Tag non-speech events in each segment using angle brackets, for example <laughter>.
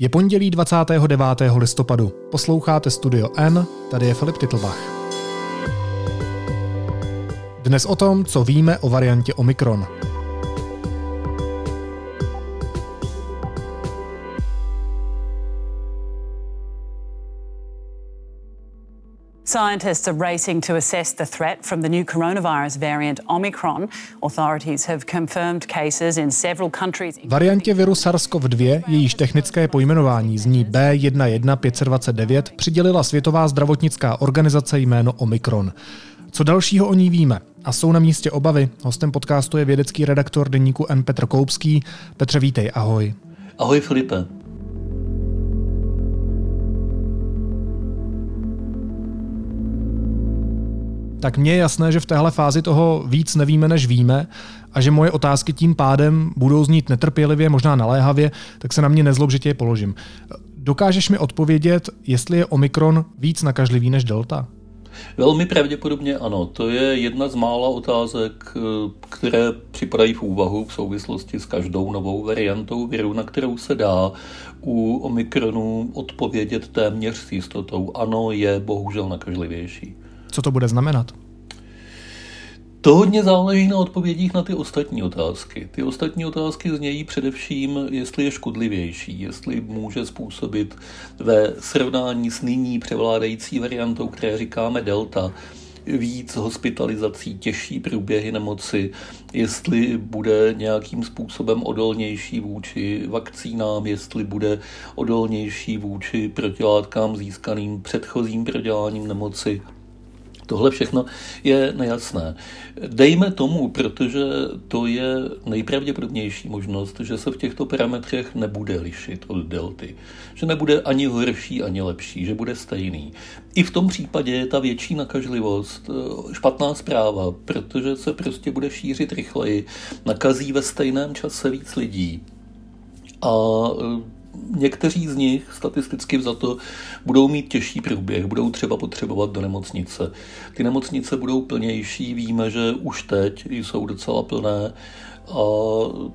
Je pondělí 29. listopadu. Posloucháte Studio N, tady je Filip Titlbach. Dnes o tom, co víme o variantě Omikron. Scientists are racing to assess the threat from the new coronavirus variant Omicron. Authorities have confirmed cases in several countries. Variantě viru SARS-CoV-2, jejíž technické pojmenování zní B11529, přidělila Světová zdravotnická organizace jméno Omikron. Co dalšího o ní víme? A jsou na místě obavy? Hostem podcastu je vědecký redaktor deníku N. Petr Koupský. Petře, vítej, ahoj. Ahoj Filipe. Tak mně je jasné, že v téhle fázi toho víc nevíme, než víme a že moje otázky tím pádem budou znít netrpělivě, možná naléhavě, tak se na mě nezlob, že tě je položím. Dokážeš mi odpovědět, jestli je Omikron víc nakažlivý než Delta? Velmi pravděpodobně ano. To je jedna z mála otázek, které připadají v úvahu v souvislosti s každou novou variantou viru, na kterou se dá u Omikronu odpovědět téměř s jistotou. Ano, je bohužel nakažlivější. Co to bude znamenat? To hodně záleží na odpovědích na ty ostatní otázky. Ty ostatní otázky znějí především, jestli je škodlivější, jestli může způsobit ve srovnání s nyní převládající variantou, které říkáme delta, víc hospitalizací, těžší průběhy nemoci, jestli bude nějakým způsobem odolnější vůči vakcínám, jestli bude odolnější vůči protilátkám získaným předchozím proděláním nemoci Tohle všechno je nejasné. Dejme tomu, protože to je nejpravděpodobnější možnost, že se v těchto parametrech nebude lišit od delty. Že nebude ani horší, ani lepší, že bude stejný. I v tom případě je ta větší nakažlivost eh, špatná zpráva, protože se prostě bude šířit rychleji, nakazí ve stejném čase víc lidí. A eh, někteří z nich statisticky za to budou mít těžší průběh, budou třeba potřebovat do nemocnice. Ty nemocnice budou plnější, víme, že už teď jsou docela plné a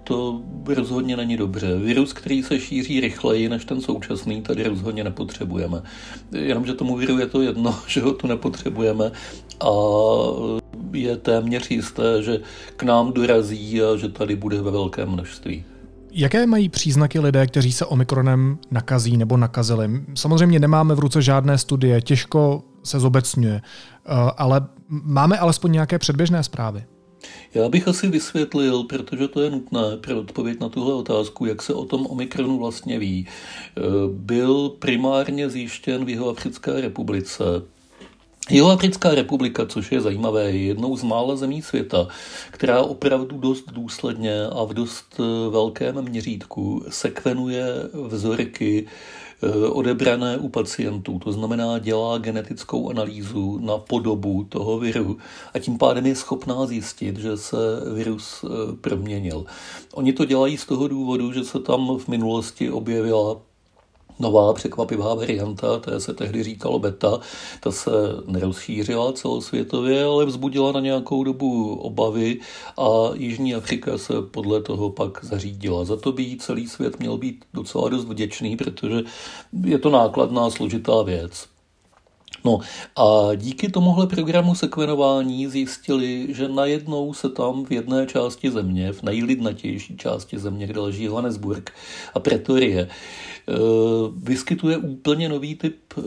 to rozhodně není dobře. Virus, který se šíří rychleji než ten současný, tady rozhodně nepotřebujeme. Jenomže tomu viru je to jedno, <laughs> že ho tu nepotřebujeme a je téměř jisté, že k nám dorazí a že tady bude ve velkém množství. Jaké mají příznaky lidé, kteří se omikronem nakazí nebo nakazili? Samozřejmě nemáme v ruce žádné studie, těžko se zobecňuje, eh, ale máme alespoň nějaké předběžné zprávy. Já bych asi vysvětlil, protože to je nutné pro odpověď na tuhle otázku, jak se o tom Omikronu vlastně ví. Eh, byl primárně zjištěn v Jihoafrické republice Jihoafrická republika, což je zajímavé, je jednou z mála zemí světa, která opravdu dost důsledně a v dost eh, velkém měřítku sekvenuje vzorky eh, odebrané u pacientů. To znamená, dělá genetickou analýzu na podobu toho viru a tím pádem je schopná zjistit, že se virus eh, proměnil. Oni to dělají z toho důvodu, že se tam v minulosti objevila nová překvapivá varianta, té se tehdy říkalo beta, ta se nerozšířila celosvětově, ale vzbudila na nějakou dobu obavy a Jižní Afrika se podle toho pak zařídila. Za to by celý svět měl být docela dost vděčný, protože je to nákladná, složitá věc. No a díky tomuhle programu sekvenování zjistili, že najednou se tam v jedné části země, v nejlidnatější části země, kde leží Johannesburg a Pretorie, eh, vyskytuje úplně nový typ eh,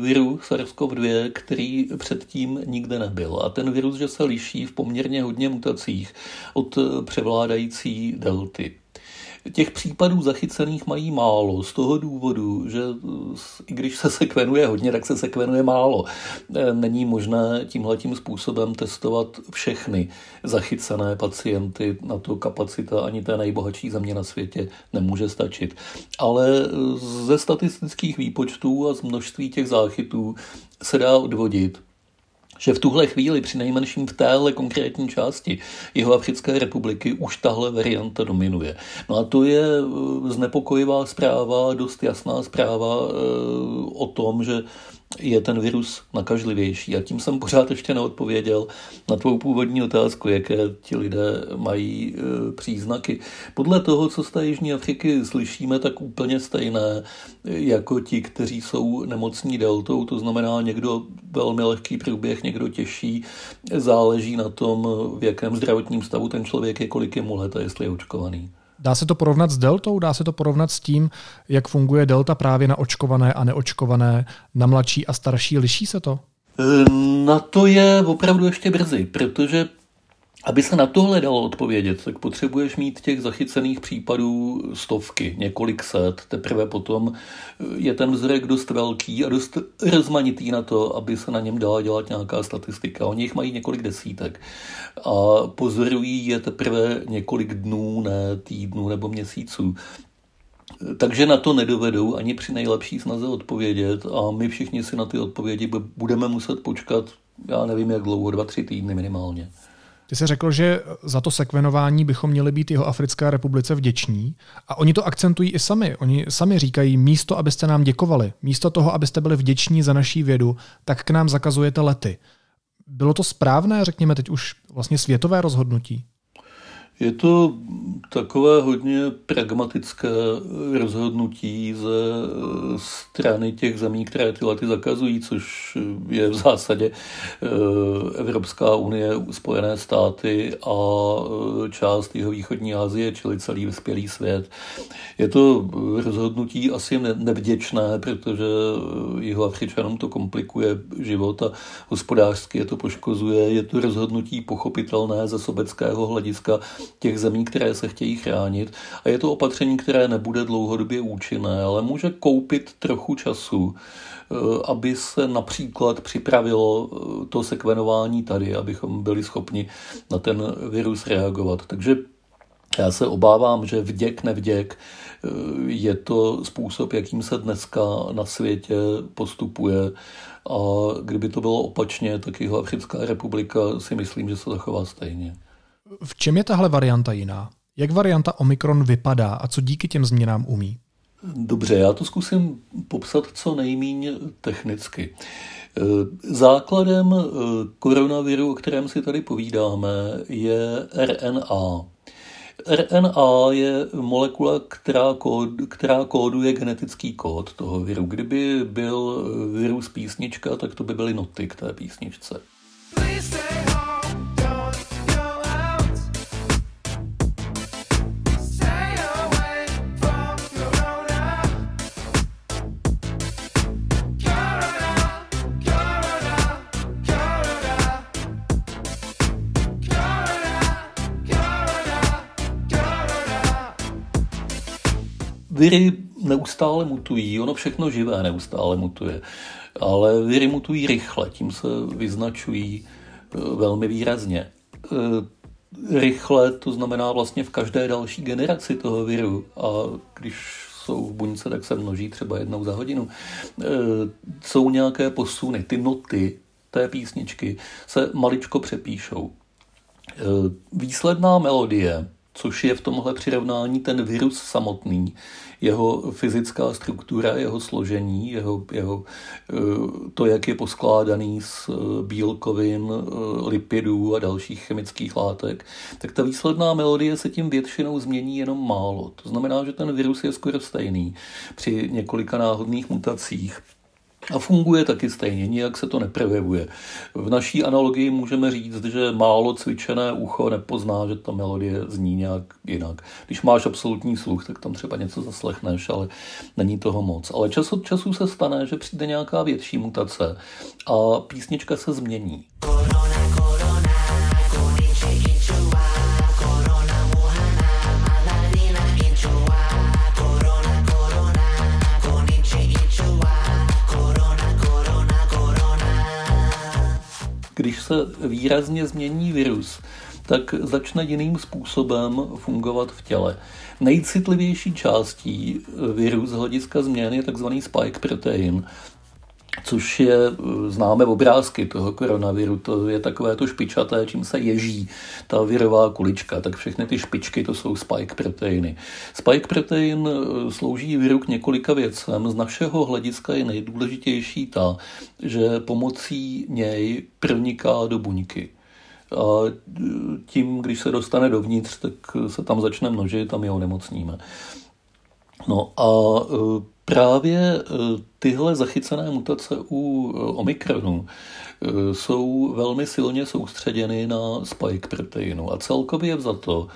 viru SARS-CoV-2, který předtím nikde nebyl. A ten virus, že se liší v poměrně hodně mutacích od převládající delty. Těch případů zachycených mají málo z toho důvodu, že i když se sekvenuje hodně, tak se sekvenuje málo. E, není možné tímhletím způsobem testovat všechny zachycené pacienty. Na to kapacita ani té nejbohatší země na světě nemůže stačit. Ale ze statistických výpočtů a z množství těch záchytů se dá odvodit, že v tuhle chvíli, při nejmenším v téhle konkrétní části jeho Africké republiky, už tahle varianta dominuje. No a to je eh, znepokojivá zpráva, dost jasná zpráva eh, o tom, že je ten virus nakažlivější. A tím jsem pořád ještě neodpověděl na tvou původní otázku, jaké ti lidé mají e, příznaky. Podle toho, co z té Jižní Afriky slyšíme, tak úplně stejné jako ti, kteří jsou nemocní deltou, to znamená někdo velmi lehký průběh, někdo těžší. Záleží na tom, v jakém zdravotním stavu ten člověk je, kolik je mu let a jestli je očkovaný. Dá se to porovnat s deltou? Dá se to porovnat s tím, jak funguje delta právě na očkované a neočkované, na mladší a starší? Liší se to? Na to je opravdu ještě brzy, protože aby se na tohle dalo odpovědět, tak potřebuješ mít těch zachycených případů stovky, několik set. Teprve potom je ten vzorek dost velký a dost rozmanitý na to, aby se na něm dala dělat nějaká statistika. Oni jich mají několik desítek a pozorují je teprve několik dnů, ne týdnů nebo měsíců. Takže na to nedovedou ani při nejlepší snaze odpovědět a my všichni si na ty odpovědi budeme muset počkat, já nevím jak dlouho, dva, tři týdny minimálně. Ty jsi řekl, že za to sekvenování bychom měli být jeho Africké republice vděční a oni to akcentují i sami. Oni sami říkají, místo, abyste nám děkovali, místo toho, abyste byli vděční za naší vědu, tak k nám zakazujete lety. Bylo to správné, řekněme teď už vlastně světové rozhodnutí? Je to takové hodně pragmatické rozhodnutí ze strany těch zemí, které ty lety zakazují, což je v zásadě eh, Evropská unie, Spojené státy a eh, část jeho východní Asie, čili celý vyspělý svět. Je to rozhodnutí asi nevděčné, protože jeho Afričanům to komplikuje život a hospodářsky je to poškozuje. Je to rozhodnutí pochopitelné ze sobeckého hlediska, těch zemí, které se chtějí chránit. A je to opatření, které nebude dlouhodobě účinné, ale může koupit trochu času, eh, aby se například připravilo eh, to sekvenování tady, abychom byli schopni na ten virus reagovat. Takže já se obávám, že vděk, nevděk eh, je to způsob, jakým se dneska na světě postupuje. A kdyby to bylo opačně, tak jeho Africká republika si myslím, že se zachová stejně. V čem je tahle varianta jiná? Jak varianta Omikron vypadá a co díky těm změnám umí? Dobře, já to zkusím popsat co nejméně technicky. E, základem e, koronaviru, o kterém si tady povídáme, je RNA. RNA je molekula, která, kód, která kóduje genetický kód toho viru. Kdyby byl virus písnička, tak to by byly noty k té písničce. Viry neustále mutují, ono všechno živé neustále mutuje, ale viry mutují rychle, tím se vyznačují e, velmi výrazně. E, rychle to znamená vlastně v každé další generaci toho viru a když jsou v buňce, tak se množí třeba jednou za hodinu. E, jsou nějaké posuny, ty noty té písničky se maličko přepíšou. Výsledná melodie což je v tomhle přirovnání ten virus samotný, jeho fyzická struktura, jeho složení, jeho, jeho, eh, to, jak je poskládaný z eh, bílkovin, eh, lipidů a dalších chemických látek, tak ta výsledná melodie se tím většinou změní jenom málo. To znamená, že ten virus je skoro stejný při několika náhodných mutacích. A funguje taky stejně, nijak se to neprojevuje. V naší analogii můžeme říct, že málo cvičené ucho nepozná, že ta melodie zní nějak jinak. Když máš absolutní sluch, tak tam třeba něco zaslechneš, ale není toho moc. Ale čas od času se stane, že přijde nějaká větší mutace a písnička se změní. Korona, se výrazně změní virus, tak začne jiným způsobem fungovat v těle. Nejcitlivější částí viru z hlediska změn je tzv. spike protein. Což je, známe obrázky toho koronaviru, to je takové to špičaté, čím se ježí ta virová kulička, tak všechny ty špičky to jsou spike proteiny. Spike protein eh, slouží viru k několika věcem. Z našeho hlediska je nejdůležitější ta, že pomocí něj proniká do buňky. A eh, tím, když se dostane dovnitř, tak se tam začne množit a my ho nemocníme. No a eh, Právě tyhle zachycené mutace u Omikronu jsou velmi silně soustředěny na spike proteinu a celkově za to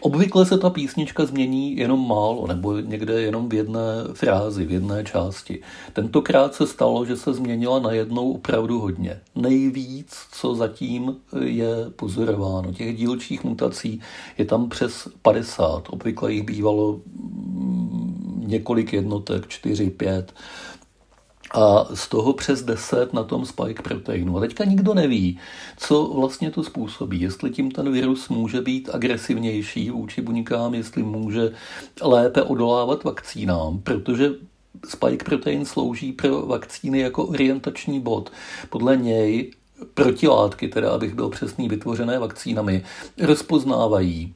Obvykle se ta písnička změní jenom málo, nebo někde jenom v jedné frázi, v jedné části. Tentokrát se stalo, že se změnila najednou opravdu hodně. Nejvíc, co zatím je pozorováno. Těch dílčích mutací je tam přes 50. Obvykle jich bývalo několik jednotek, 4, 5 a z toho přes 10 na tom spike proteinu. A teďka nikdo neví, co vlastně to způsobí. Jestli tím ten virus může být agresivnější vůči buňkám, jestli může lépe odolávat vakcínám, protože spike protein slouží pro vakcíny jako orientační bod. Podle něj protilátky, teda abych byl přesný, vytvořené vakcínami, rozpoznávají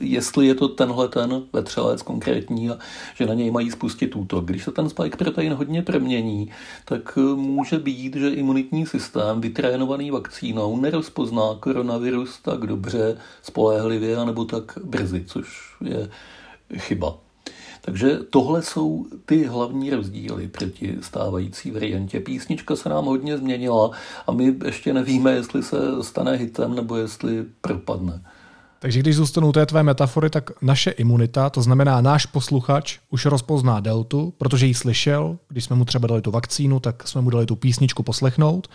jestli je to tenhle ten vetřelec konkrétní a že na něj mají spustit útok. Když se ten spike protein hodně promění, tak eh, může být, že imunitní systém vytrénovaný vakcínou nerozpozná koronavirus tak dobře, spoléhlivě nebo tak brzy, což je chyba. Takže tohle jsou ty hlavní rozdíly proti stávající variantě. Písnička se nám hodně změnila a my ještě nevíme, jestli se stane hitem nebo jestli propadne. Takže když zůstanou té tvé metafory, tak naše imunita, to znamená náš posluchač, už rozpozná deltu, protože ji slyšel, když jsme mu třeba dali tu vakcínu, tak jsme mu dali tu písničku poslechnout,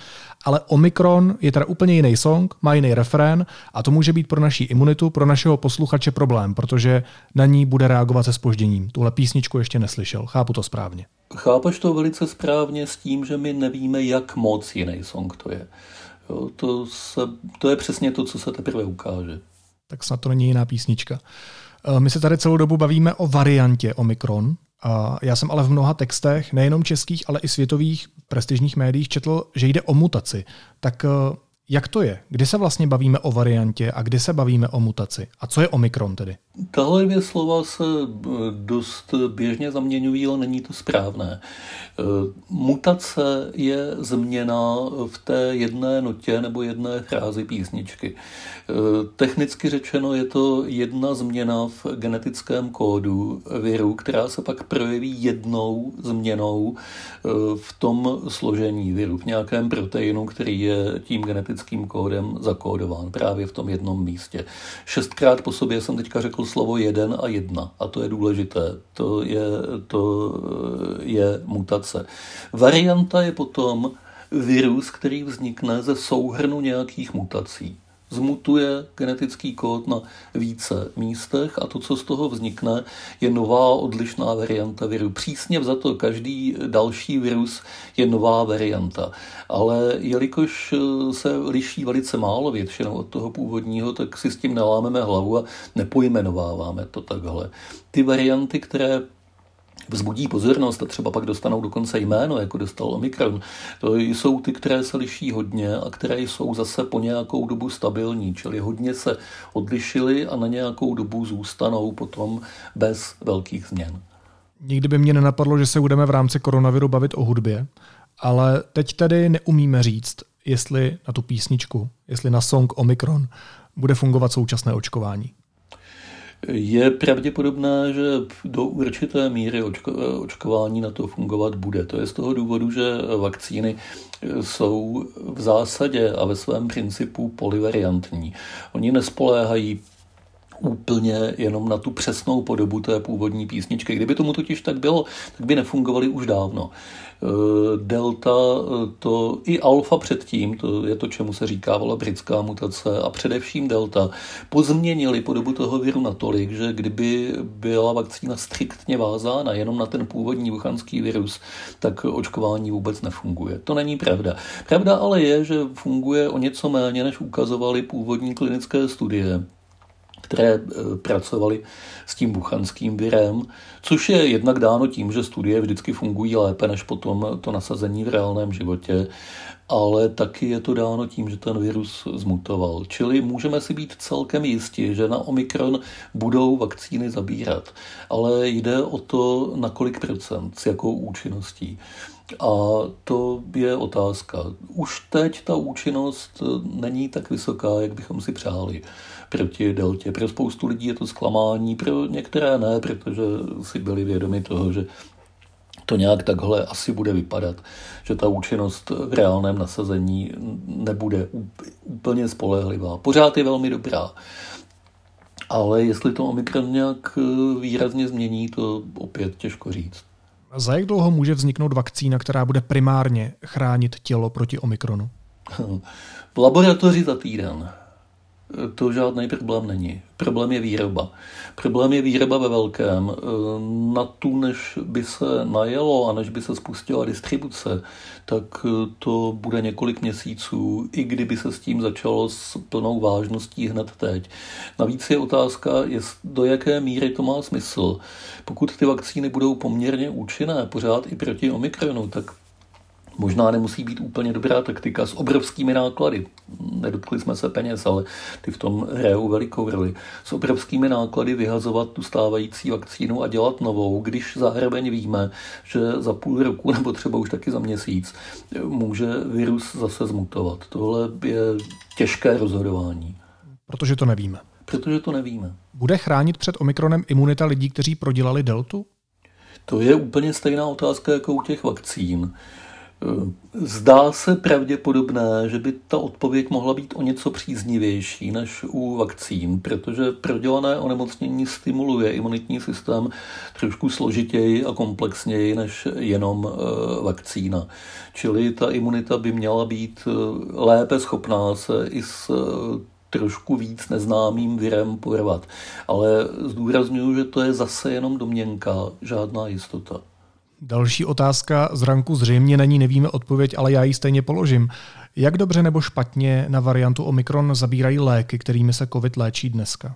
ale Omikron je teda úplně jiný song, má jiný refrén a to může být pro naši imunitu, pro našeho posluchače problém, protože na ní bude reagovat se spožděním. Tuhle písničku ještě neslyšel, chápu to správně. Chápeš to velice správně s tím, že my nevíme, jak moc jiný song to je. Jo, to, se, to je přesně to, co se teprve ukáže tak snad to není jiná písnička. Eh, my se tady celou dobu bavíme o variantě Omikron. Já jsem ale v mnoha textech, nejenom českých, ale i světových prestižních médiích četl, že jde o mutaci. Tak eh, jak to je? Kdy se vlastně bavíme o variantě a kdy se bavíme o mutaci? A co je Omikron tedy? Tahle dvě slova se eh, dost běžně zaměňují, ale není to správné. Eh, mutace je změna v té jedné notě nebo jedné frázi písničky. Eh, technicky řečeno je to jedna změna v genetickém kódu viru, která se pak projeví jednou změnou v tom složení viru, v nějakém proteinu, který je tím genetickým kódem zakódován právě v tom jednom místě. Šestkrát po sobě jsem teďka řekl slovo jeden a jedna a to je důležité. To je, to je mutace. Varianta je potom virus, který vznikne ze souhrnu nějakých mutací zmutuje genetický kód na více místech a to, co z toho vznikne, je nová odlišná varianta viru. Přísně vzato každý další virus je nová varianta, ale jelikož se liší velice málo většinou od toho původního, tak si s tím nelámeme hlavu a nepojmenováváme to takhle. Ty varianty, které vzbudí pozornost a třeba pak dostanou dokonce jméno, jako dostal Omikron, to jsou ty, které se liší hodně a které jsou zase po nějakou dobu stabilní, čili hodně se odlišily a na nějakou dobu zůstanou potom bez velkých změn. Nikdy by mě nenapadlo, že se budeme v rámci koronaviru bavit o hudbě, ale teď tady neumíme říct, jestli na tu písničku, jestli na song Omikron bude fungovat současné očkování. Je pravděpodobné, že do určité míry očko, očkování na to fungovat bude. To je z toho důvodu, že vakcíny jsou v zásadě a ve svém principu polyvariantní. Oni nespoléhají úplně jenom na tu přesnou podobu té původní písničky. Kdyby tomu totiž tak bylo, tak by nefungovaly už dávno. Eh, delta, eh, to i alfa předtím, to je to, čemu se říkávala britská mutace, a především delta, pozměnili podobu toho viru natolik, že kdyby byla vakcína striktně vázána jenom na ten původní wuchanský virus, tak očkování vůbec nefunguje. To není pravda. Pravda ale je, že funguje o něco méně, než ukazovaly původní klinické studie které pracovaly s tím buchanským virem, což je jednak dáno tím, že studie vždycky fungují lépe než potom to nasazení v reálném životě ale taky je to dáno tím, že ten virus zmutoval. Čili můžeme si být celkem jistí, že na Omikron budou vakcíny zabírat, ale jde o to, na kolik procent, s jakou účinností. A to je otázka. Už teď ta účinnost není tak vysoká, jak bychom si přáli proti deltě. Pro spoustu lidí je to zklamání, pro některé ne, protože si byli vědomi toho, že to nějak takhle asi bude vypadat, že ta účinnost v reálném nasazení nebude úplně spolehlivá. Pořád je velmi dobrá, ale jestli to Omikron nějak eh, výrazně změní, to opět těžko říct. Za jak dlouho může vzniknout vakcína, která bude primárně chránit tělo proti Omikronu? V laboratoři za týden to žádný problém není. Problém je výroba. Problém je výroba ve velkém. Na tu, než by se najelo a než by se spustila distribuce, tak to bude několik měsíců, i kdyby se s tím začalo s plnou vážností hned teď. Navíc je otázka, jest, do jaké míry to má smysl. Pokud ty vakcíny budou poměrně účinné pořád i proti Omikronu, tak Možná nemusí být úplně dobrá taktika s obrovskými náklady. Nedotkli jsme se peněz, ale ty v tom hrajou velikou roli. S obrovskými náklady vyhazovat tu stávající vakcínu a dělat novou, když zároveň víme, že za půl roku nebo třeba už taky za měsíc může virus zase zmutovat. Tohle je těžké rozhodování. Protože to nevíme. Protože to nevíme. Bude chránit před Omikronem imunita lidí, kteří prodělali deltu? To je úplně stejná otázka jako u těch vakcín. Zdá se pravděpodobné, že by ta odpověď mohla být o něco příznivější než u vakcín, protože prodělané onemocnění stimuluje imunitní systém trošku složitěji a komplexněji než jenom e, vakcína. Čili ta imunita by měla být e, lépe schopná se i s e, trošku víc neznámým virem porvat. Ale zdůraznuju, že to je zase jenom domněnka, žádná jistota. Další otázka z ranku zřejmě není, nevíme odpověď, ale já ji stejně položím. Jak dobře nebo špatně na variantu Omikron zabírají léky, kterými se COVID léčí dneska?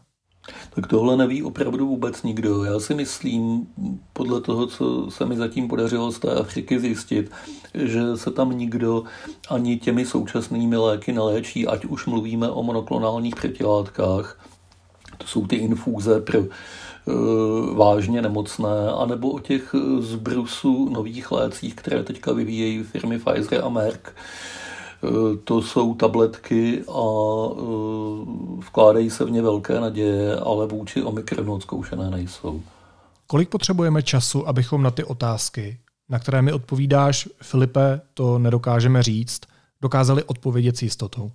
Tak tohle neví opravdu vůbec nikdo. Já si myslím, podle toho, co se mi zatím podařilo z té Afriky zjistit, že se tam nikdo ani těmi současnými léky neléčí, ať už mluvíme o monoklonálních protilátkách, to jsou ty infúze pro vážně nemocné, anebo o těch eh, zbrusů nových lécích, které teďka vyvíjejí firmy Pfizer a Merck. Eh, to jsou tabletky a vkládají se v ně velké naděje, ale vůči Omikronu zkoušené nejsou. Kolik potřebujeme času, abychom na ty otázky, na které mi odpovídáš, Filipe, to nedokážeme říct, dokázali odpovědět s jistotou?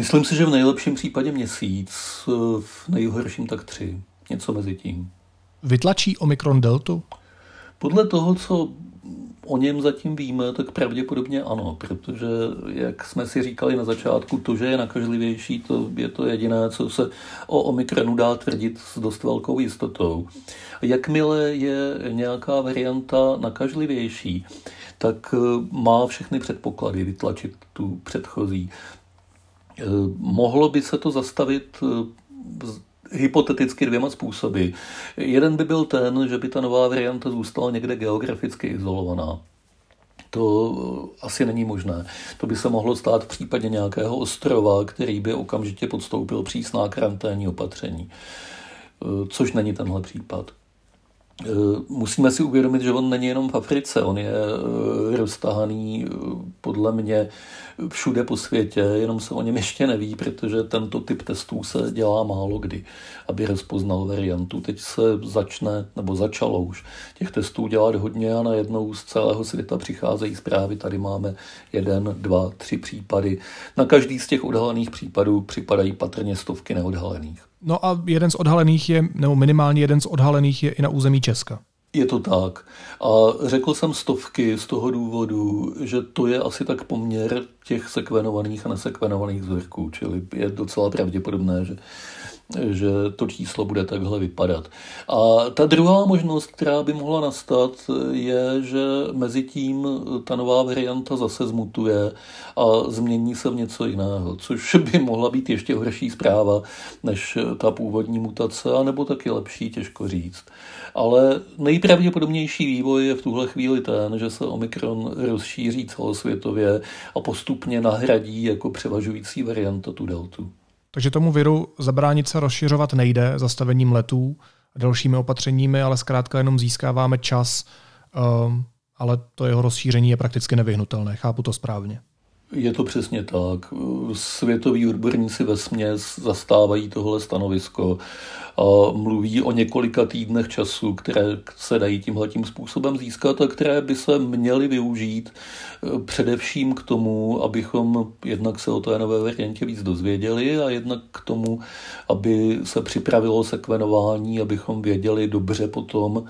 Myslím si, že v nejlepším případě měsíc, v nejhorším tak tři. Něco mezi tím. Vytlačí Omikron deltu? Podle toho, co o něm zatím víme, tak pravděpodobně ano, protože, jak jsme si říkali na začátku, to, že je nakažlivější, to je to jediné, co se o Omikronu dá tvrdit s dost velkou jistotou. Jakmile je nějaká varianta nakažlivější, tak má všechny předpoklady vytlačit tu předchozí. Eh, mohlo by se to zastavit eh, hypoteticky dvěma způsoby. Jeden by byl ten, že by ta nová varianta zůstala někde geograficky izolovaná. To eh, asi není možné. To by se mohlo stát v případě nějakého ostrova, který by okamžitě podstoupil přísná karanténní opatření, což není tenhle případ. Eh, musíme si uvědomit, že on není jenom v Africe, on je eh, roztahaný eh, podle mě všude po světě, jenom se o něm ještě neví, protože tento typ testů se dělá málo kdy, aby rozpoznal variantu. Teď se začne, nebo začalo už těch testů dělat hodně a najednou z celého světa přicházejí zprávy. Tady máme jeden, dva, tři případy. Na každý z těch odhalených případů připadají patrně stovky neodhalených. No a jeden z odhalených je, nebo minimálně jeden z odhalených je i na území Česka. Je to tak. A řekl jsem stovky z toho důvodu, že to je asi tak poměr těch sekvenovaných a nesekvenovaných vzorků, čili je docela pravděpodobné, že že to číslo bude takhle vypadat. A ta druhá možnost, která by mohla nastat, je, že mezi tím ta nová varianta zase zmutuje a změní se v něco jiného, což by mohla být ještě horší zpráva než ta původní mutace, anebo taky lepší, těžko říct. Ale nejpravděpodobnější vývoj je v tuhle chvíli ten, že se Omikron rozšíří celosvětově a postupně nahradí jako převažující varianta tu deltu. Takže tomu viru zabránit se rozšiřovat nejde zastavením letů a dalšími opatřeními, ale zkrátka jenom získáváme čas, um, ale to jeho rozšíření je prakticky nevyhnutelné. Chápu to správně. Je to přesně tak. Světoví odborníci ve směs zastávají tohle stanovisko a mluví o několika týdnech času, které se dají tímhletím způsobem získat a které by se měly využít eh, především k tomu, abychom jednak se o té nové variantě víc dozvěděli a jednak k tomu, aby se připravilo sekvenování, abychom věděli dobře potom,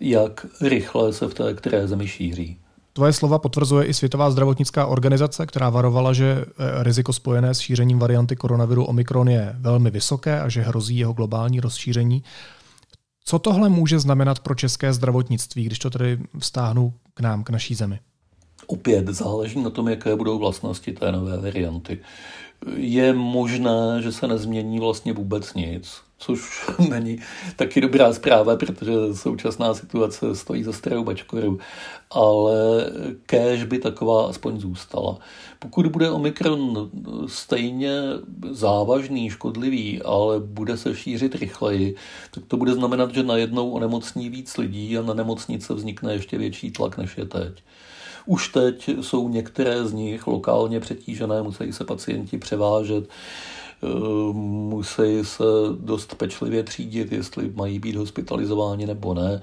jak rychle se v té které zemi šíří. Tvoje slova potvrzuje i Světová zdravotnická organizace, která varovala, že eh, riziko spojené s šířením varianty koronaviru Omikron je velmi vysoké a že hrozí jeho globální rozšíření. Co tohle může znamenat pro české zdravotnictví, když to tedy vztáhnu k nám, k naší zemi? Opět záleží na tom, jaké budou vlastnosti té nové varianty. Je možné, že se nezmění vlastně vůbec nic což <laughs> není taky dobrá zpráva, protože současná situace stojí za starou bačkoru, ale kéž by taková aspoň zůstala. Pokud bude Omikron stejně závažný, škodlivý, ale bude se šířit rychleji, tak to bude znamenat, že najednou onemocní víc lidí a na nemocnice vznikne ještě větší tlak, než je teď. Už teď jsou některé z nich lokálně přetížené, musí se pacienti převážet musí se dost pečlivě třídit, jestli mají být hospitalizováni nebo ne.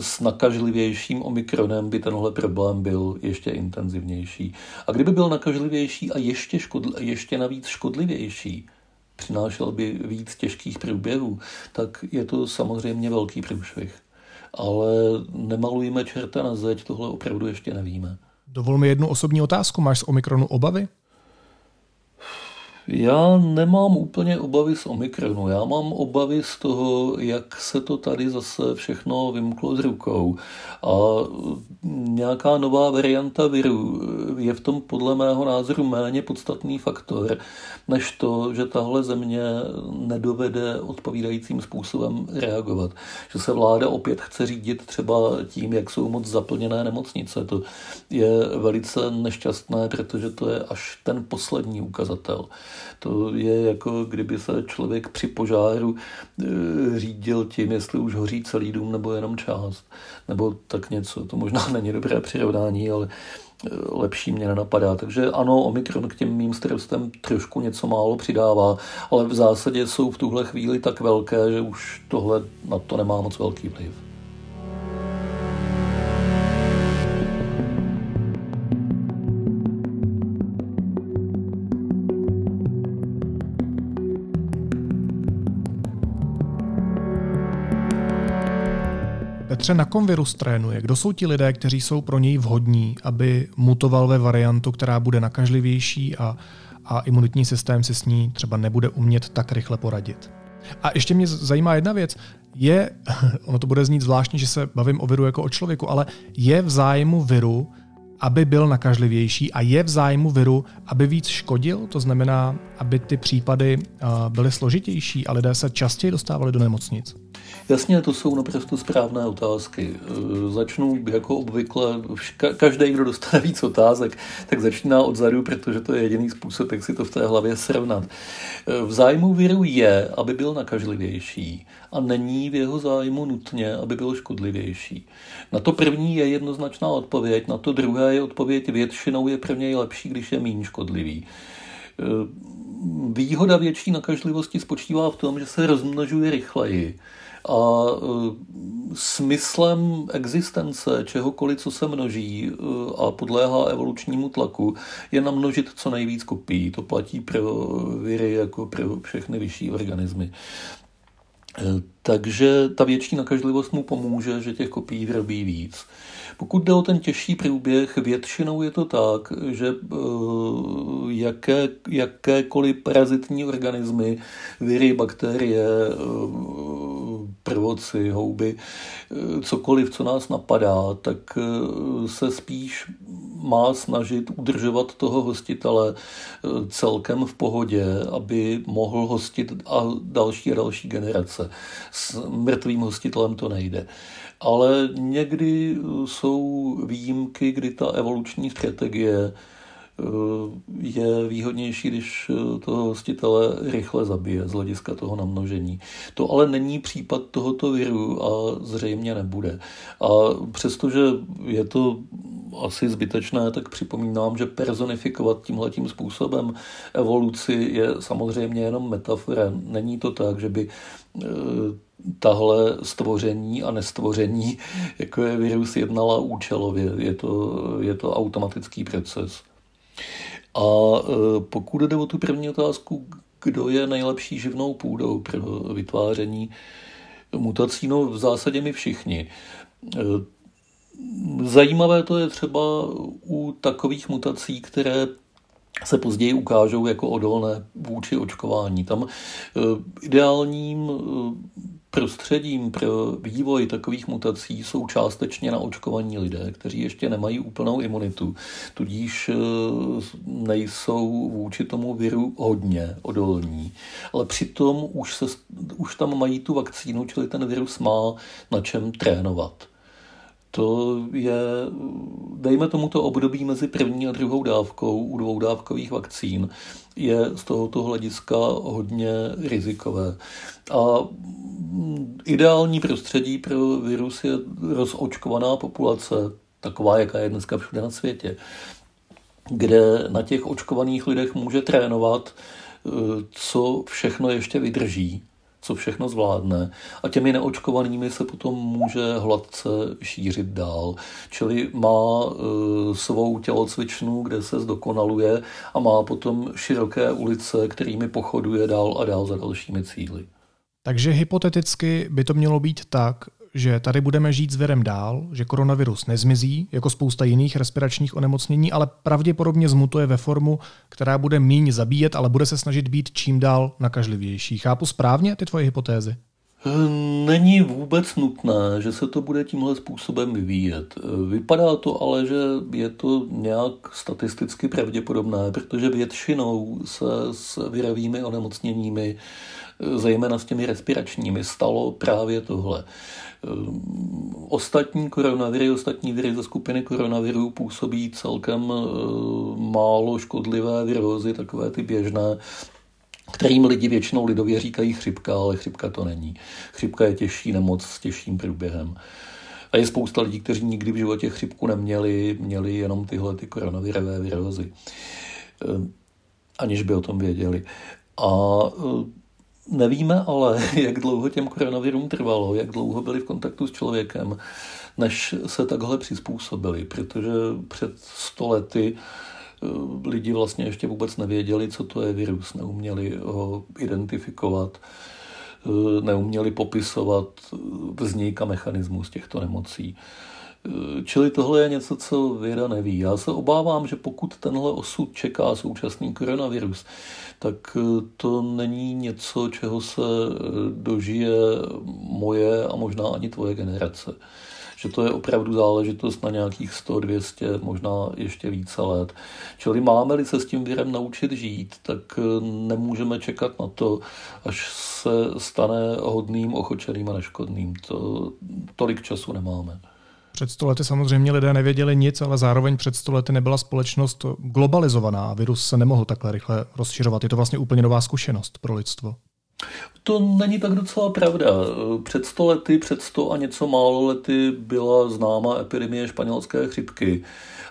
S nakažlivějším omikronem by tenhle problém byl ještě intenzivnější. A kdyby byl nakažlivější a ještě, škodl, ještě navíc škodlivější, přinášel by víc těžkých průběhů, tak je to samozřejmě velký průšvih. Ale nemalujeme čerta na zeď, tohle opravdu ještě nevíme. Dovol mi jednu osobní otázku. Máš z Omikronu obavy? Já nemám úplně obavy z Omikronu, já mám obavy z toho, jak se to tady zase všechno vymklo z rukou. A nějaká nová varianta viru je v tom podle mého názoru méně podstatný faktor, než to, že tahle země nedovede odpovídajícím způsobem reagovat. Že se vláda opět chce řídit třeba tím, jak jsou moc zaplněné nemocnice. To je velice nešťastné, protože to je až ten poslední ukazatel. To je jako kdyby se člověk při požáru e, řídil tím, jestli už hoří celý dům nebo jenom část. Nebo tak něco. To možná <laughs> není dobré přirovnání, ale e, lepší mě nenapadá. Takže ano, Omikron k těm mým starostem trošku něco málo přidává, ale v zásadě jsou v tuhle chvíli tak velké, že už tohle na to nemá moc velký vliv. Petře, na kom virus trénuje? Kdo jsou ti lidé, kteří jsou pro něj vhodní, aby mutoval ve variantu, která bude nakažlivější a, a imunitní systém si s ní třeba nebude umět tak rychle poradit? A ještě mě zajímá jedna věc. Je, <laughs> ono to bude znít zvláštně, že se bavím o viru jako o člověku, ale je v zájmu viru, aby byl nakažlivější a je v zájmu viru, aby víc škodil, to znamená, aby ty případy byly složitější a lidé se častěji dostávali do nemocnic? Jasně, to jsou naprosto správné otázky. E, začnu jako obvykle, každý, kdo dostane víc otázek, tak začíná odzadu, protože to je jediný způsob, jak si to v té hlavě srovnat. E, v zájmu viru je, aby byl nakažlivější a není v jeho zájmu nutně, aby byl škodlivější. Na to první je jednoznačná odpověď, na to druhé je odpověď většinou je pro něj lepší, když je méně škodlivý. E, výhoda větší nakažlivosti spočívá v tom, že se rozmnožuje rychleji a e, smyslem existence čehokoliv, co se množí e, a podléhá evolučnímu tlaku, je namnožit co nejvíc kopií. To platí pro viry jako pro všechny vyšší organismy. E, takže ta větší nakažlivost mu pomůže, že těch kopií vyrobí víc. Pokud jde o ten těžší průběh, většinou je to tak, že eh, jaké, jakékoliv parazitní organismy, viry, bakterie, eh, prvoci, houby, eh, cokoliv, co nás napadá, tak se spíš má snažit udržovat toho hostitele celkem v pohodě, aby mohl hostit a další a další generace. S mrtvým hostitelem to nejde ale někdy jsou výjimky, kdy ta evoluční strategie eh, je výhodnější, když eh, toho hostitele rychle zabije z hlediska toho namnožení. To ale není případ tohoto viru a zřejmě nebude. A přestože je to asi zbytečné, tak připomínám, že personifikovat tímhletím způsobem evoluci je samozřejmě jenom metafora. Není to tak, že by eh, tahle stvoření a nestvoření, <laughs> jako je virus, jednala účelově. Je to, je to automatický proces. A e, pokud jde o tu první otázku, kdo je nejlepší živnou půdou pro vytváření mutací, no v zásadě my všichni. E, zajímavé to je třeba u takových mutací, které se později ukážou jako odolné vůči očkování. Tam e, ideálním prostředím pro vývoj takových mutací jsou částečně naočkovaní lidé, kteří ještě nemají úplnou imunitu, tudíž eh, nejsou vůči tomu viru hodně odolní. Ale přitom už, se, už tam mají tu vakcínu, čili ten virus má na čem trénovat. To je, dejme tomuto období mezi první a druhou dávkou u dvoudávkových vakcín, je z tohoto hlediska hodně rizikové. A ideální prostředí pro virus je rozočkovaná populace, taková, jaká je dneska všude na světě, kde na těch očkovaných lidech může trénovat, eh, co všechno ještě vydrží co všechno zvládne a těmi neočkovanými se potom může hladce šířit dál. Čili má e, svou tělocvičnu, kde se zdokonaluje a má potom široké ulice, kterými pochoduje dál a dál za dalšími cíly. Takže hypoteticky by to mělo být tak, že tady budeme žít s virem dál, že koronavirus nezmizí, jako spousta jiných respiračních onemocnění, ale pravděpodobně zmutuje ve formu, která bude míň zabíjet, ale bude se snažit být čím dál nakažlivější. Chápu správně ty tvoje hypotézy? Není vůbec nutné, že se to bude tímhle způsobem vyvíjet. Vypadá to ale, že je to nějak statisticky pravděpodobné, protože většinou se s virovými onemocněními, zejména s těmi respiračními, stalo právě tohle. Ehm, ostatní koronaviry, ostatní viry ze skupiny koronavirů působí celkem ehm, málo škodlivé virózy, takové ty běžné, kterým lidi většinou lidově říkají chřipka, ale chřipka to není. Chřipka je těžší nemoc s těžším průběhem. A je spousta lidí, kteří nikdy v životě chřipku neměli, měli jenom tyhle ty koronavirové virózy, ehm, aniž by o tom věděli. A Nevíme ale, <laughs> jak dlouho těm koronavirům trvalo, jak dlouho byli v kontaktu s člověkem, než se takhle přizpůsobili, protože před sto lety eh, lidi vlastně ještě vůbec nevěděli, co to je virus, neuměli ho identifikovat, eh, neuměli popisovat vznik a mechanismus těchto nemocí. Čili tohle je něco, co věda neví. Já se obávám, že pokud tenhle osud čeká současný koronavirus, tak eh, to není něco, čeho se eh, dožije moje a možná ani tvoje generace. Že to je opravdu záležitost na nějakých 100, 200, možná ještě více let. Čili máme-li se s tím virem naučit žít, tak eh, nemůžeme čekat na to, až se stane hodným, ochočeným a neškodným. To, tolik času nemáme. Před stolety samozřejmě lidé nevěděli nic, ale zároveň před stolety nebyla společnost globalizovaná a virus se nemohl takhle rychle rozšiřovat. Je to vlastně úplně nová zkušenost pro lidstvo. To není tak docela pravda. Před sto lety, před sto a něco málo lety byla známa epidemie španělské chřipky.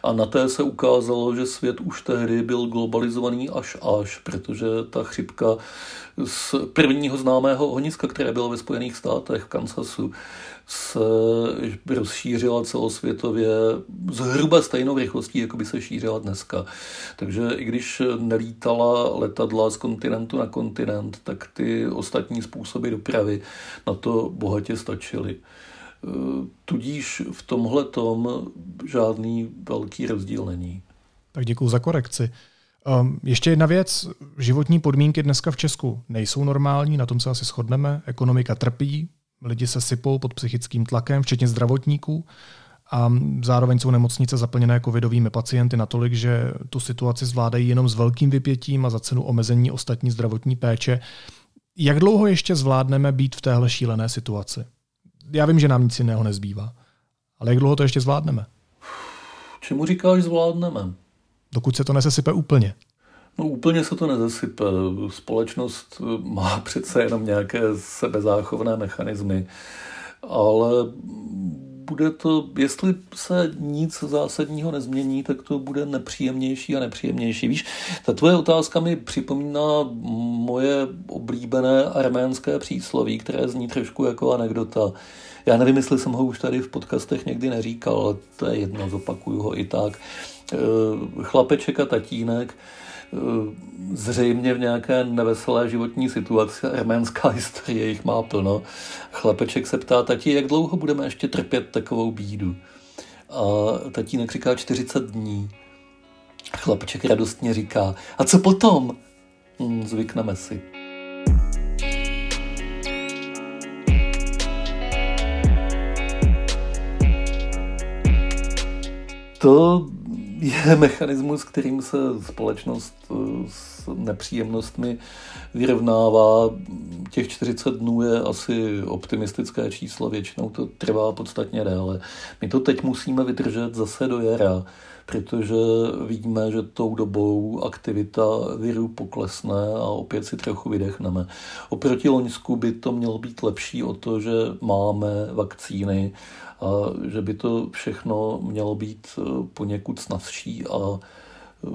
A na té se ukázalo, že svět už tehdy byl globalizovaný až až, protože ta chřipka z prvního známého ohniska, které bylo ve Spojených státech, v Kansasu, se rozšířila celosvětově zhruba stejnou rychlostí, jako by se šířila dneska. Takže i když nelítala letadla z kontinentu na kontinent, tak ty ostatní způsoby dopravy na to bohatě stačily. Tudíž v tomhle tom žádný velký rozdíl není. Tak děkuji za korekci. Um, ještě jedna věc. Životní podmínky dneska v Česku nejsou normální, na tom se asi shodneme. Ekonomika trpí, lidi se sypou pod psychickým tlakem, včetně zdravotníků. A zároveň jsou nemocnice zaplněné covidovými pacienty natolik, že tu situaci zvládají jenom s velkým vypětím a za cenu omezení ostatní zdravotní péče. Jak dlouho ještě zvládneme být v téhle šílené situaci? Já vím, že nám nic jiného nezbývá, ale jak dlouho to ještě zvládneme? Čemu říkáš zvládneme? Dokud se to nesesype úplně. No úplně se to nezasype. Společnost má <laughs> přece jenom nějaké sebezáchovné mechanismy, ale bude to, jestli se nic zásadního nezmění, tak to bude nepříjemnější a nepříjemnější. Víš, ta tvoje otázka mi připomíná moje oblíbené arménské přísloví, které zní trošku jako anekdota. Já nevím, jestli jsem ho už tady v podcastech někdy neříkal, ale to je jedno, zopakuju ho i tak. Eh, chlapeček a tatínek zřejmě v nějaké neveselé životní situaci, arménská <laughs> historie jich má plno. Chlapeček se ptá, tati, jak dlouho budeme ještě trpět takovou bídu? A tatínek říká 40 dní. Chlapeček radostně říká, a co potom? Hm, zvykneme si. To je mechanismus, kterým se společnost eh, s nepříjemnostmi vyrovnává. Těch 40 dnů je asi optimistické číslo, většinou to trvá podstatně déle. My to teď musíme vydržet zase do jara, protože vidíme, že tou dobou aktivita viru poklesne a opět si trochu vydechneme. Oproti Loňsku by to mělo být lepší o to, že máme vakcíny že by to všechno mělo být eh, poněkud snazší a eh,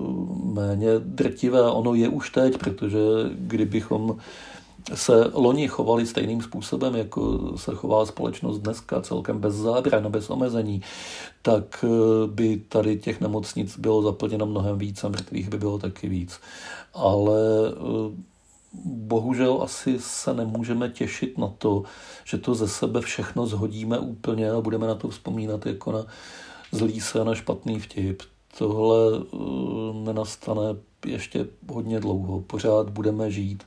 méně drtivé. Ono je už teď, protože kdybychom se loni chovali stejným způsobem, jako se chová společnost dneska, celkem bez zábran, bez omezení, tak eh, by tady těch nemocnic bylo zaplněno mnohem víc a mrtvých by bylo taky víc. Ale bohužel asi se nemůžeme těšit na to, že to ze sebe všechno zhodíme úplně a budeme na to vzpomínat jako na zlý se na špatný vtip. Tohle eh, nenastane ještě hodně dlouho. Pořád budeme žít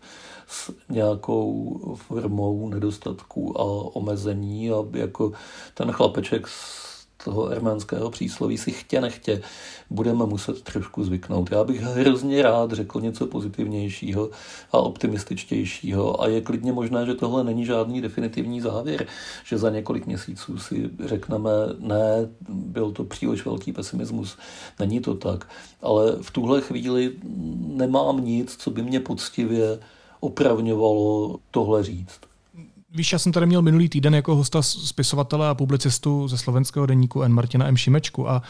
s nějakou formou nedostatků a omezení a jako ten chlapeček z toho arménského přísloví si chtě nechtě budeme muset trošku zvyknout. Já bych hrozně rád řekl něco pozitivnějšího a optimističtějšího a je klidně možné, že tohle není žádný definitivní závěr, že za několik měsíců si řekneme, ne, byl to příliš velký pesimismus, není to tak, ale v tuhle chvíli nemám nic, co by mě poctivě opravňovalo tohle říct. Víš, já jsem tady měl minulý týden jako hosta spisovatele a publicistu ze slovenského deníku N. Martina M. Šimečku a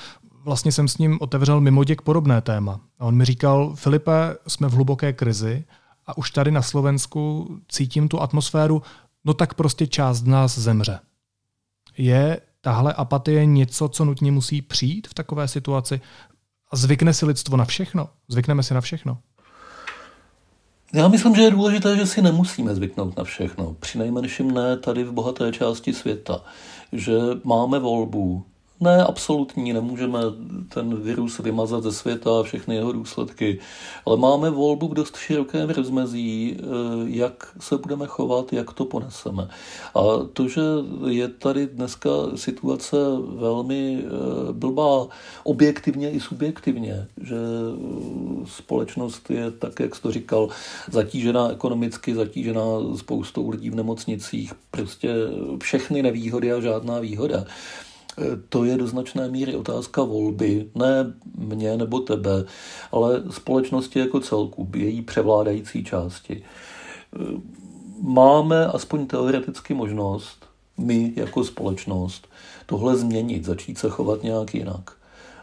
vlastně jsem s ním otevřel mimoděk podobné téma. A on mi říkal, Filipe, jsme v hluboké krizi a už tady na Slovensku cítím tu atmosféru, no tak prostě část z nás zemře. Je tahle apatie něco, co nutně musí přijít v takové situaci? A zvykne si lidstvo na všechno? Zvykneme si na všechno? Já myslím, že je důležité, že si nemusíme zvyknout na všechno. Přinejmenším ne tady v bohaté části světa. Že máme volbu, ne, absolutní, nemůžeme ten virus vymazat ze světa a všechny jeho důsledky, ale máme volbu v dost širokém rozmezí, eh, jak se budeme chovat, jak to poneseme. A to, že je tady dneska situace velmi eh, blbá, objektivně i subjektivně, že eh, společnost je, tak jak jsi to říkal, zatížená ekonomicky, zatížená spoustou lidí v nemocnicích, prostě všechny nevýhody a žádná výhoda to je do značné míry otázka volby, ne mě nebo tebe, ale společnosti jako celku, její převládající části. Máme aspoň teoreticky možnost, my jako společnost, tohle změnit, začít se chovat nějak jinak.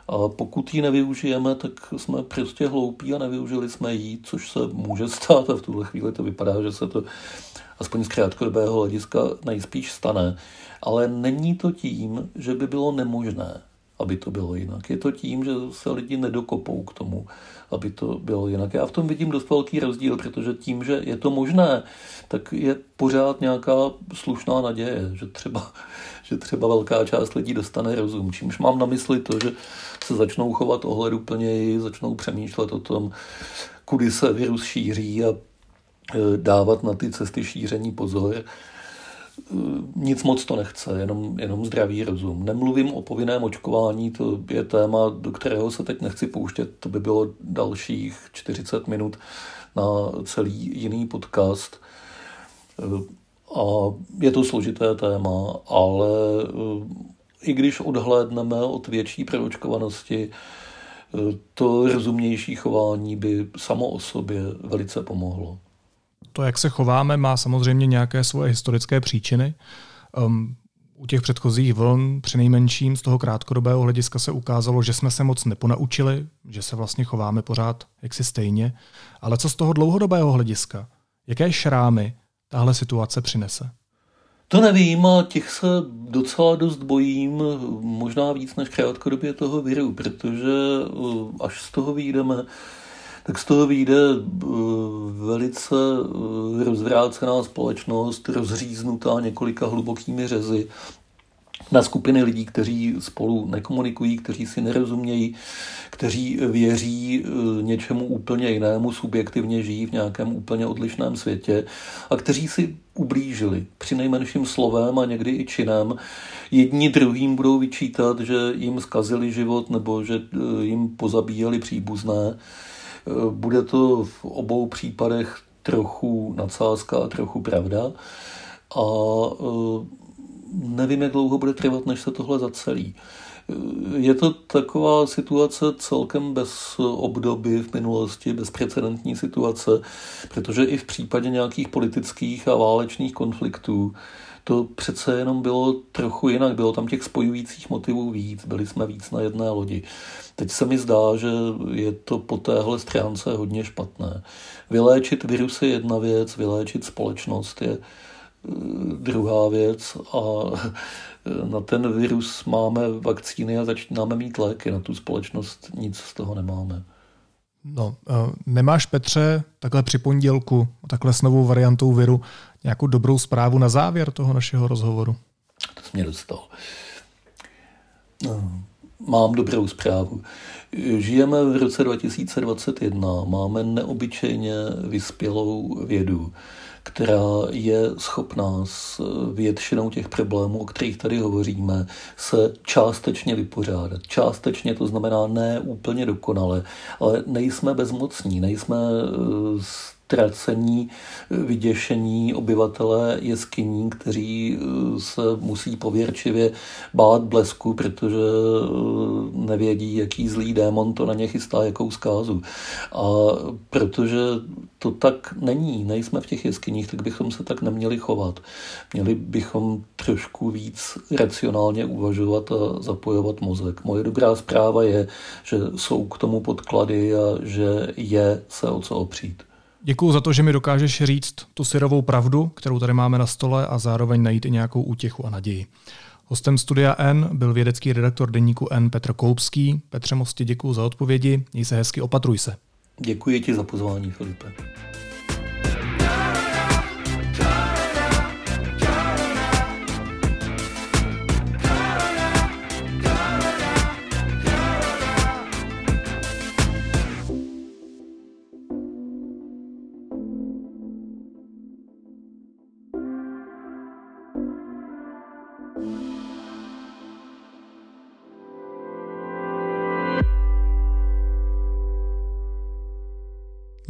A pokud ji nevyužijeme, tak jsme prostě hloupí a nevyužili jsme ji, což se může stát a v tuhle chvíli to vypadá, že se to aspoň z krátkodobého hlediska nejspíš stane. Ale není to tím, že by bylo nemožné, aby to bylo jinak. Je to tím, že se lidi nedokopou k tomu, aby to bylo jinak. Já v tom vidím dost velký rozdíl, protože tím, že je to možné, tak je pořád nějaká slušná naděje, že třeba, že třeba velká část lidí dostane rozum. Čímž mám na mysli to, že se začnou chovat ohleduplněji, začnou přemýšlet o tom, kudy se virus šíří a e, dávat na ty cesty šíření pozor nic moc to nechce, jenom, jenom zdravý rozum. Nemluvím o povinném očkování, to je téma, do kterého se teď nechci pouštět, to by bylo dalších 40 minut na celý jiný podcast. A je to složité téma, ale i když odhlédneme od větší preočkovanosti, to rozumnější chování by samo o sobě velice pomohlo to, jak se chováme, má samozřejmě nějaké svoje historické příčiny. Um, u těch předchozích vln přinejmenším z toho krátkodobého hlediska se ukázalo, že jsme se moc neponaučili, že se vlastně chováme pořád jaksi stejně. Ale co z toho dlouhodobého hlediska? Jaké šrámy tahle situace přinese? To nevím a těch se docela dost bojím, možná víc než krátkodobě toho viru, protože uh, až z toho vyjdeme, tak z toho vyjde eh, velice eh, rozvrácená společnost, rozříznutá několika hlubokými řezy na skupiny lidí, kteří spolu nekomunikují, kteří si nerozumějí, kteří věří eh, něčemu úplně jinému, subjektivně žijí v nějakém úplně odlišném světě a kteří si ublížili při nejmenším slovem a někdy i činem. Jedni druhým budou vyčítat, že jim zkazili život nebo že jim pozabíjeli příbuzné. Bude to v obou případech trochu nadsázka a trochu pravda. A nevím, jak dlouho bude trvat, než se tohle zacelí. Je to taková situace celkem bez obdoby v minulosti, bezprecedentní situace, protože i v případě nějakých politických a válečných konfliktů to přece jenom bylo trochu jinak. Bylo tam těch spojujících motivů víc, byli jsme víc na jedné lodi. Teď se mi zdá, že je to po téhle stránce hodně špatné. Vyléčit virus je jedna věc, vyléčit společnost je druhá věc a na ten virus máme vakcíny a začínáme mít léky. Na tu společnost nic z toho nemáme. No, eh, nemáš, Petře, takhle při pondělku, takhle s novou variantou viru, nějakou dobrou zprávu na závěr toho našeho rozhovoru? To jsi mě dostal. No, mám dobrou zprávu. Žijeme v roce 2021, máme neobyčejně vyspělou vědu která je schopná s většinou těch problémů, o kterých tady hovoříme, se částečně vypořádat. Částečně to znamená ne úplně dokonale, ale nejsme bezmocní, nejsme eh, ztracení, vyděšení obyvatelé jeskyní, kteří eh, se musí pověrčivě bát blesku, protože eh, nevědí, jaký zlý démon to na ně chystá, jakou zkázu. A protože to tak není, nejsme v těch jeskyních, tak bychom se tak neměli chovat. Měli bychom trošku víc racionálně uvažovat a zapojovat mozek. Moje dobrá zpráva je, že jsou k tomu podklady a že je se o co opřít. Děkuji za to, že mi dokážeš říct tu syrovou pravdu, kterou tady máme na stole a zároveň najít i nějakou útěchu a naději. Hostem Studia N byl vědecký redaktor deníku N Petr Koupský. Petře Mosti děkuji za odpovědi, měj se hezky, opatruj se. Děkuji ti za pozvání, Filipe.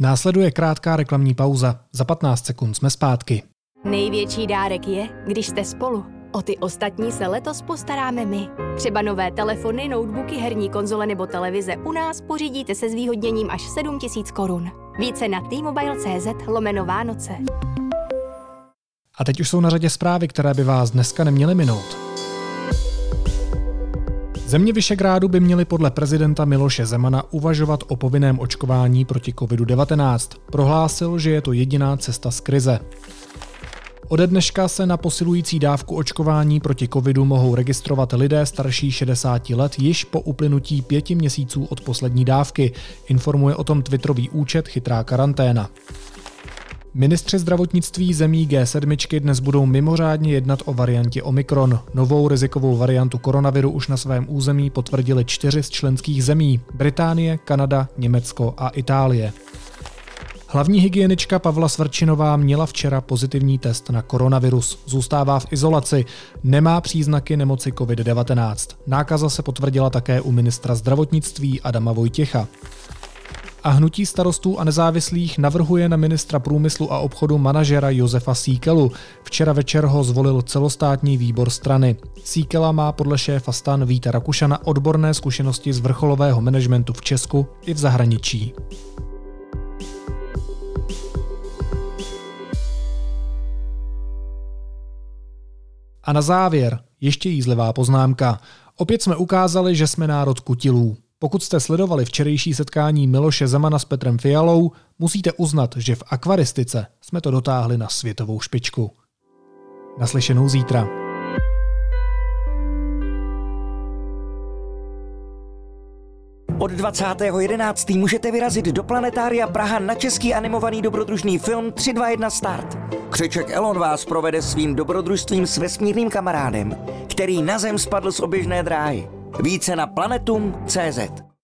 Následuje krátká reklamní pauza. Za 15 sekund jsme zpátky. Největší dárek je, když jste spolu. O ty ostatní se letos postaráme my. Třeba nové telefony, notebooky, herní konzole nebo televize u nás pořídíte se zvýhodněním až 7000 korun. Více na t-mobile.cz lomeno Vánoce. A teď už jsou na řadě zprávy, které by vás dneska neměly minout. Země Vyšegrádu by měly podle prezidenta Miloše Zemana uvažovat o povinném očkování proti COVID-19. Prohlásil, že je to jediná cesta z krize. Ode dneška se na posilující dávku očkování proti covidu mohou registrovat lidé starší 60 let již po uplynutí pěti měsíců od poslední dávky, informuje o tom twitterový účet Chytrá karanténa. Ministři zdravotnictví zemí G7 dnes budou mimořádně jednat o variantě Omikron. Novou rizikovou variantu koronaviru už na svém území potvrdili čtyři z členských zemí – Británie, Kanada, Německo a Itálie. Hlavní hygienička Pavla Svrčinová měla včera pozitivní test na koronavirus. Zůstává v izolaci, nemá příznaky nemoci COVID-19. Nákaza se potvrdila také u ministra zdravotnictví Adama Vojtěcha a hnutí starostů a nezávislých navrhuje na ministra průmyslu a obchodu manažera Josefa Síkelu. Včera večer ho zvolil celostátní výbor strany. Síkela má podle šéfa stan Víta Rakušana odborné zkušenosti z vrcholového managementu v Česku i v zahraničí. A na závěr ještě jízlivá poznámka. Opět jsme ukázali, že jsme národ kutilů. Pokud jste sledovali včerejší setkání Miloše Zemana s Petrem Fialou, musíte uznat, že v akvaristice jsme to dotáhli na světovou špičku. Naslyšenou zítra. Od 20.11. můžete vyrazit do Planetária Praha na český animovaný dobrodružný film 321 Start. Křeček Elon vás provede svým dobrodružstvím s vesmírným kamarádem, který na Zem spadl z oběžné dráhy. Více na planetum.cz